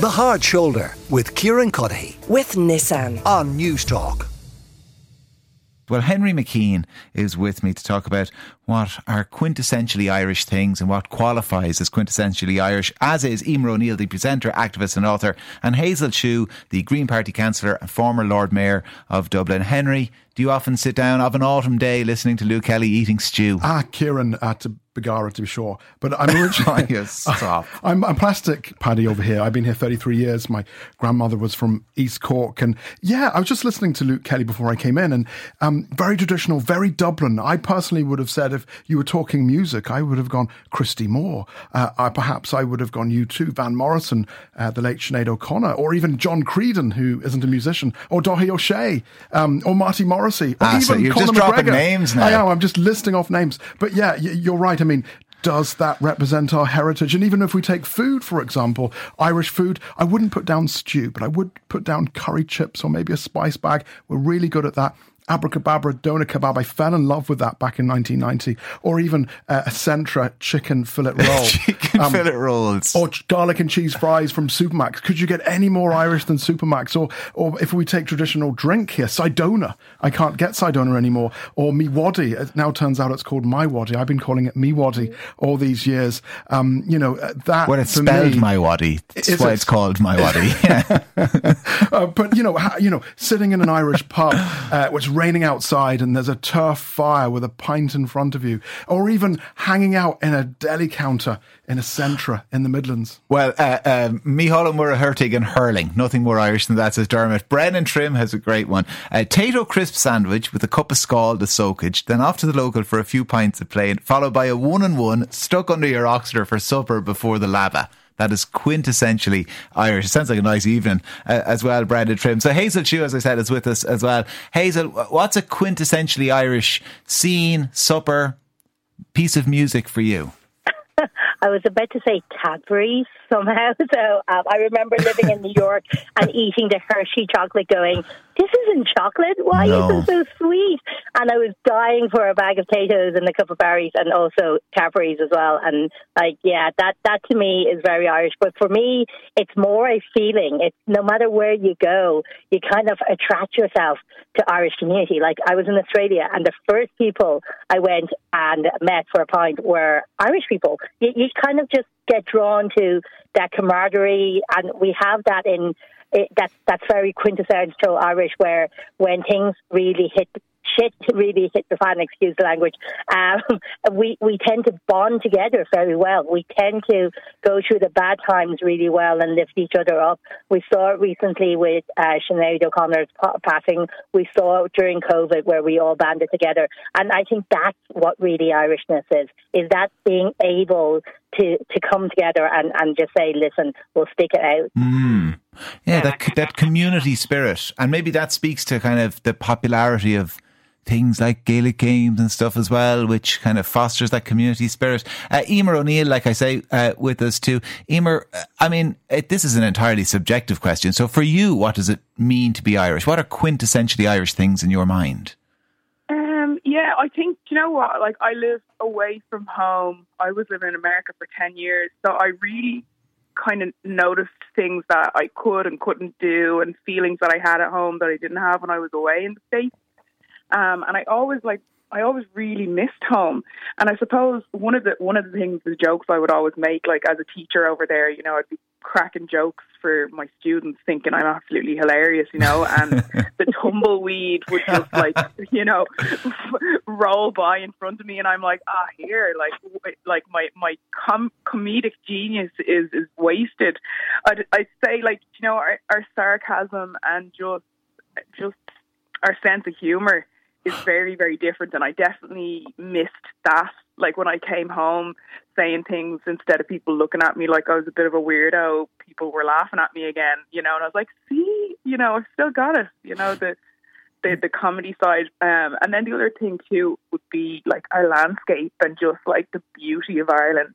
The Hard Shoulder with Kieran Cuddihy with Nissan. on Newstalk. Well, Henry McKean is with me to talk about what are quintessentially Irish things and what qualifies as quintessentially Irish, as is Emer O'Neill, the presenter, activist, and author, and Hazel Chu, the Green Party councillor and former Lord Mayor of Dublin. Henry, do you often sit down of an autumn day listening to Luke Kelly eating stew? Ah, Kieran at Bagara to be sure. But I'm originally. Yes, stop. I'm, I'm plastic Paddy over here. I've been here 33 years. My grandmother was from East Cork. And yeah, I was just listening to Luke Kelly before I came in and um, very traditional, very Dublin. I personally would have said if you were talking music, I would have gone Christy Moore. Uh, I, perhaps I would have gone U2, Van Morrison, uh, the late Sinead O'Connor, or even John Creedon, who isn't a musician, or Dáithí Ó Sé, um, or Marty Morrissey, or Ah, even so you're Conor just dropping names now. I am. I'm just listing off names. But yeah, you're right. I mean, does that represent our heritage? And even if we take food, for example, Irish food, I wouldn't put down stew, but I would put down curry chips or maybe a spice bag. We're really good at that. Abracadabra, doner kebab. I fell in love with that back in 1990. Or even uh, a Centra chicken fillet roll. Chicken Um, fillet rolls. or garlic and cheese fries from Supermac's. Could you get any more Irish than Supermac's? Or, or if we take traditional drink here, Cidona. I can't get Cidona anymore. Or me Wadi. It now turns out it's called my Wadi. I've been calling it me Wadi all these years. Um, you know uh, that. when it's spelled me- my Wadi, that's why it? it's called my Wadi. Yeah. uh, but you know, you know, sitting in an Irish pub, uh, it's raining outside, and there's a turf fire with a pint in front of you, or even hanging out in a deli counter in a Centra in the Midlands. Well, uh, uh, Micheál Ó Muircheartaigh and hurling. Nothing more Irish than that, says Dermot. Brendan Trim has a great one. A Tayto crisp sandwich with a cup of scald, the soakage, then off to the local for a few pints of plain, followed by a one and one stuck under your oxter for supper before the lava. That is quintessentially Irish. It sounds like a nice evening uh, as well, Brendan Trim. So Hazel Chu, as I said, is with us as well. Hazel, what's a quintessentially Irish scene, supper, piece of music for you? I was about to say Cadbury somehow. So um, I remember living in New York and eating the Hershey chocolate, going, "This isn't chocolate. Why No. is it so sweet?" And I was dying for a bag of potatoes and a cup of Barry's, and also Cadbury's as well. And like, yeah, that that to me is very Irish. But for me, it's more a feeling. It's no matter where you go, you kind of attract yourself to Irish community. Like I was in Australia, and the first people I went and met for a pint were Irish people. You, you kind of just get drawn to that camaraderie, and we have that in it, that's that's very quintessential Irish, where when things really hit shit really hit the fan, excuse the language, um, we we tend to bond together very well. We tend to go through the bad times really well and lift each other up. We saw it recently with uh, Sinead O'Connor's passing. We saw it during COVID where we all banded together, and I think that's what really Irishness is: is that being able to to come together and and just say, listen, we'll stick it out. Yeah, that that community spirit, and maybe that speaks to kind of the popularity of things like Gaelic games and stuff as well, which kind of fosters that community spirit. Uh, Emer O'Neill, like I say, uh, with us too. Emer, uh, I mean, it, this is an entirely subjective question. So for you, what does it mean to be Irish? What are quintessentially Irish things in your mind? Um, yeah, I think you know what. Like, I live away from home. I was living in America for ten years, so I really kind of noticed things that I could and couldn't do, and feelings that I had at home that I didn't have when I was away in the states. Um, and I always like. I always really missed home, and I suppose one of the one of the things, the jokes I would always make, like as a teacher over there, you know, I'd be cracking jokes for my students, thinking I'm absolutely hilarious, you know, and the tumbleweed would just like, you know, roll by in front of me, and I'm like, ah, here, like, like my my com- comedic genius is is wasted. I'd, I'd say, like, you know, our, our sarcasm and just just our sense of humor is very very different, and I definitely missed that. Like when I came home, saying things instead of people looking at me like I was a bit of a weirdo, people were laughing at me again, you know, and I was like, see, you know, I've still got it, you know, the the, the comedy side. Um, and then the other thing too would be like our landscape and just like the beauty of Ireland.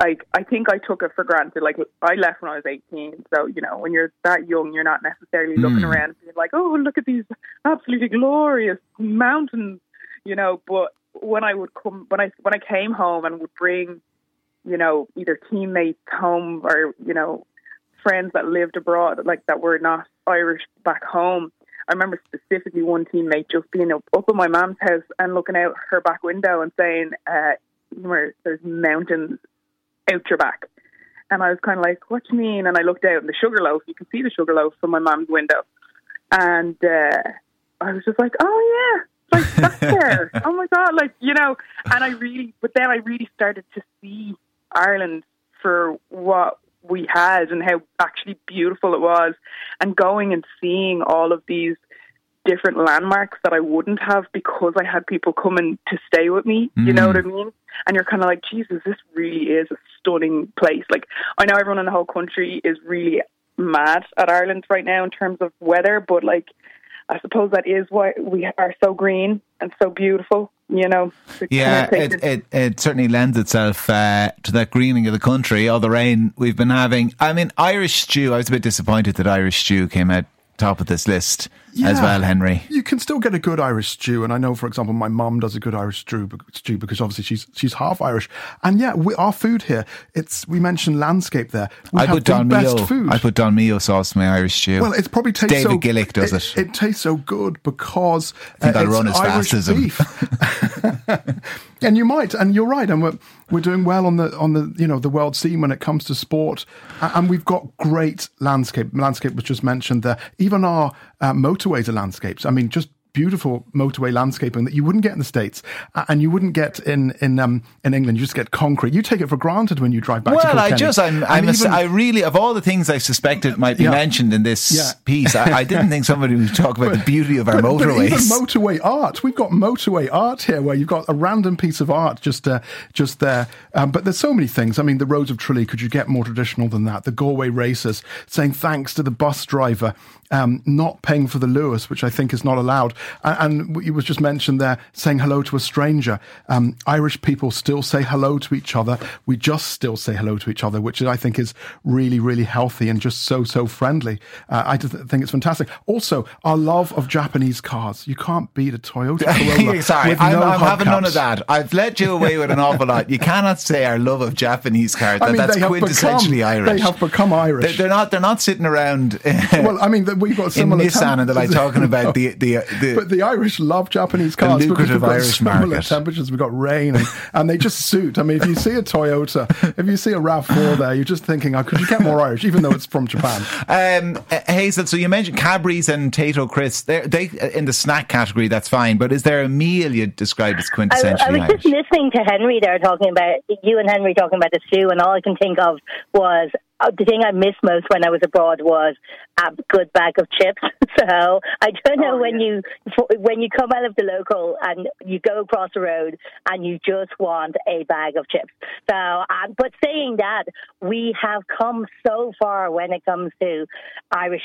Like I think I took it for granted. Like I left when I was eighteen, so you know when you're that young, you're not necessarily looking Mm. around and being like, "Oh, look at these absolutely glorious mountains," you know. But when I would come, when I when I came home and would bring, you know, either teammates home or you know friends that lived abroad, like that were not Irish back home. I remember specifically one teammate just being up, up at my mom's house and looking out her back window and saying, uh, "Where there's mountains out your back," and I was kind of like, "What do you mean?" And I looked out, and the Sugarloaf, you can see the Sugarloaf from my mom's window, and uh, I was just like, "Oh yeah." Like that's there. oh my god! Like you know, and I really, but then I really started to see Ireland for what we had and how actually beautiful it was, and going and seeing all of these different landmarks that I wouldn't have because I had people coming to stay with me. You know hmm. what I mean? And you're kind of like, Jesus, this really is a stunning place. Like I know everyone in the whole country is really mad at Ireland right now in terms of weather, but like I suppose that is why we are so green and so beautiful. You know, Yeah, it, it, it certainly lends itself uh, to that greening of the country, all the rain we've been having. I mean, Irish stew, I was a bit disappointed that Irish stew came out top of this list as Yeah. well, Henry. You can still get a good Irish stew, and I know, for example, my mum does a good Irish stew, stew because obviously she's she's half Irish. And yeah, we, our food here, it's we mentioned landscape there. We I have put the Don best Mio. food. I put Dolmio sauce in my Irish stew. Well, it's probably tastes David so. Gillick does it. It tastes so good because uh, think it's run as Irish fast as him. beef. and you might, and you're right, and we're we're doing well on the on the you know the world scene when it comes to sport, and we've got great landscape. Landscape was just mentioned there. Even our uh, motorways are landscapes. I mean, just beautiful motorway landscaping that you wouldn't get in the states, and you wouldn't get in in um, in England. You just get concrete. You take it for granted when you drive back. to Well, I just, I'm, I'm even- I really, of all the things I suspected might be Yeah. mentioned in this Yeah. piece, I, I didn't think somebody would talk about the beauty of our but, but even motorway art, we've got motorway art here, where you've got a random piece of art just uh, just there. Um, but there's so many things. I mean, the Rose of Tralee. Could you get more traditional than that? The Galway races saying thanks to the bus driver. Um, not paying for the Lewis, which I think is not allowed, and, and it was just mentioned there, saying hello to a stranger. Um, Irish people still say hello to each other. We just still say hello to each other, which I think is really, really healthy and just so, so friendly. Uh, I just think it's fantastic. Also, our love of Japanese cars. You can't beat a Toyota Corolla. Sorry, I'm, no I'm having none of that. I've led you away with an awful lot. You cannot say our love of Japanese cars. That, I mean, that's quintessentially become, Irish. They have become Irish. They're, they're not. They're not sitting around. well, I mean, we've got in similar Nissan, and they're like talking about the the, the But the Irish love Japanese cars because lucrative we've got Irish similar market. temperatures. We've got rain, and, and they just suit. I mean, if you see a Toyota, if you see a Rav Four there, you're just thinking, oh, could you get more Irish, even though it's from Japan? Um, uh, Hazel, so you mentioned Cadbury's and Tayto Crisp. They're, they uh, in the snack category. That's fine. But is there a meal you'd describe as I, quintessentially I was Irish? just listening to Henry there talking about you and Henry talking about the stew, and all I can think of was the thing I missed most when I was abroad was a good bag of chips. So I don't know Oh, when yeah. you when you come out of the local and you go across the road and you just want a bag of chips. So, um, but saying that, we have come so far when it comes to Irish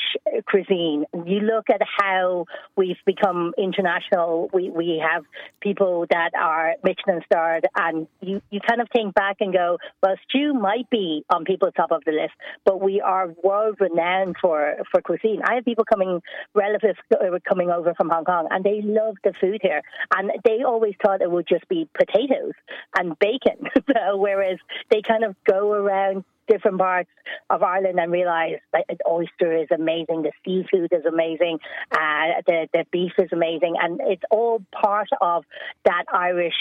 cuisine. You look at how we've become international. We we have people that are Michelin starred, and you you kind of think back and go, well, stew might be on people's top of the list, but we are world renowned for for cuisine. I have people coming, relatives uh, coming over from Hong Kong, and they love the food here, and they always thought it would just be potatoes and bacon. so whereas they kind of go around different parts of Ireland and realize that oyster is amazing, the seafood is amazing, uh, the the beef is amazing, and it's all part of that Irish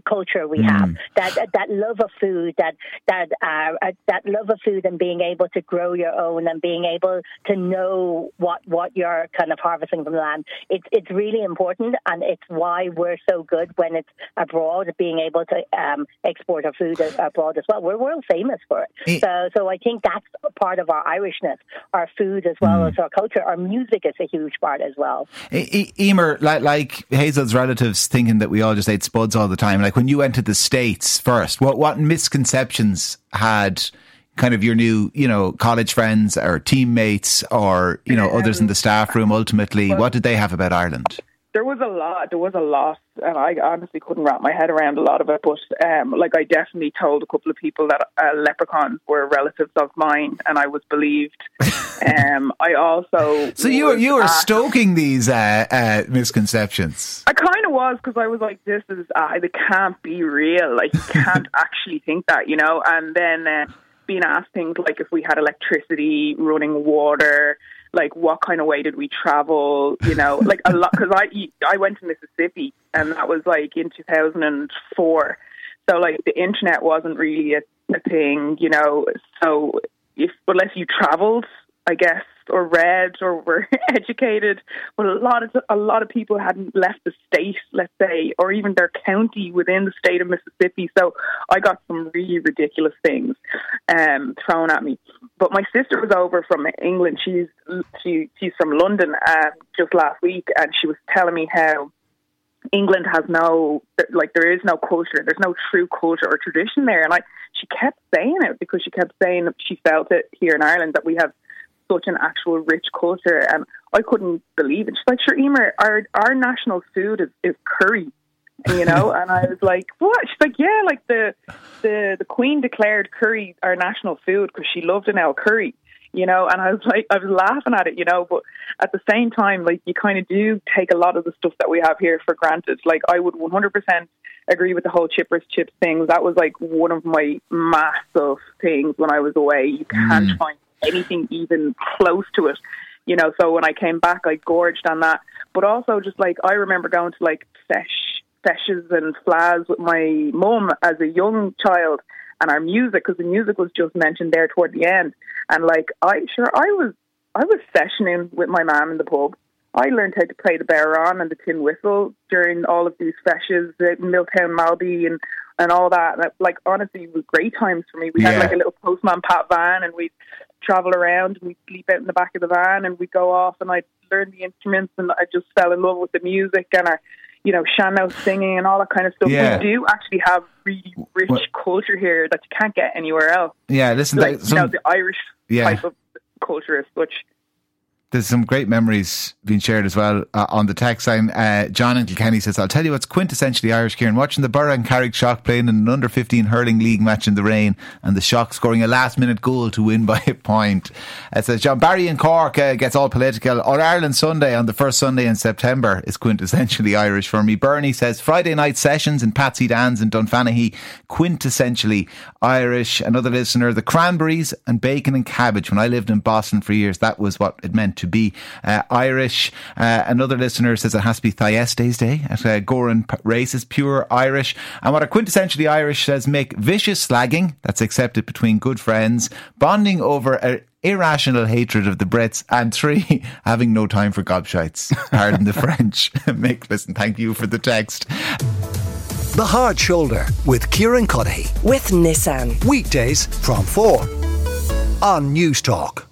culture we have. That that love of food that that uh, uh, that love of food and being able to grow your own and being able to know what what you're kind of harvesting from the land it's it's really important. And it's why we're so good when it's abroad being able to um, export our food abroad as well. We're world famous for Eh. it so so I think that's part of our Irishness. Our food as well as our culture. Our music is a huge part as well. E- E- Emer, like, like Hazel's relatives thinking that we all just ate spuds all the time. Like when you went to the States first, what, what misconceptions had kind of your new, you know, college friends or teammates or, you know, others in the staff room ultimately? What did they have about Ireland? there was a lot. There was a lot, and I honestly couldn't wrap my head around a lot of it. But um, like, I definitely told a couple of people that uh, leprechauns were relatives of mine, and I was believed. I also So you were, you were asked- stoking these uh, uh, misconceptions. I kind of was because I was like, "This is uh, it can't be real. Like, you can't actually think that, you know." And then uh, being asked things like if we had electricity, running water, like what kind of way did we travel, you know, like a lot, because I, I went to Mississippi and that was like in 2004. So like the internet wasn't really a, a thing, you know, so if, unless you traveled, I guess, or read or were educated, but a lot of a lot of people hadn't left the state, let's say, or even their county within the state of Mississippi. So I got some really ridiculous things um, thrown at me. But my sister was over from England. She's she, she's from London um, just last week, and she was telling me how. England has no like there is no culture, there's no true culture or tradition there, and like she kept saying it because she kept saying that she felt it here in Ireland that we have such an actual rich culture, and I couldn't believe it. She's like, "Sure, Emer, our our national food is, is curry." you know, and I was like, "What?" She's like, "Yeah, like the the the Queen declared curry our national food because she loved an El curry." You know, and I was like, I was laughing at it, you know, but at the same time, like, you kind of do take a lot of the stuff that we have here for granted. Like, I would 100% agree with the whole chippers chips thing. That was like one of my massive things when I was away. You can't mm. find anything even close to it. You know, so when I came back, I gorged on that. But also, just like I remember going to like sesh, seshes and fleadhs with my mum as a young child, and our music because the music was just mentioned there toward the end. And like I sure I was I was sessioning with my mum in the pub. I learned how to play the bodhrán and the tin whistle during all of these sessions at Miltown Malbay and and all that. And like honestly, it was great times for me. We yeah. had like a little postman Pat van, and we'd travel around and we'd sleep out in the back of the van and we'd go off and I'd learn the instruments and I just fell in love with the music and our you know, sean-nós singing and all that kind of stuff. Yeah. We do actually have really rich well, culture here that you can't get anywhere else. Yeah, listen, like, some, you know, the Irish yeah. type of culture is such there's some great memories being shared as well uh, on the text line. Uh, John and Kilkenny says, I'll tell you what's quintessentially Irish, Kieran. Watching the Borough and Carrickshock playing in an under 15 hurling league match in the rain and the Shock scoring a last minute goal to win by a point. It says, John Barry in Cork uh, gets all political. All Ireland Sunday on the first Sunday in September is quintessentially Irish for me. Bernie says, Friday night sessions in Patsy Dan's in Dunfanaghy, quintessentially Irish. Another listener, the cranberries and bacon and cabbage. When I lived in Boston for years, that was what it meant to be uh, Irish. Uh, another listener says it has to be Thyestes Day at uh, Gowran Races, pure Irish. And what are quintessentially Irish says make vicious slagging, that's accepted between good friends, bonding over a irrational hatred of the Brits, and three, having no time for gobshites. Pardon the French. Mick, listen, thank you for the text. The Hard Shoulder with Kieran Cuddihy. With Nissan. Weekdays from 4 on Newstalk.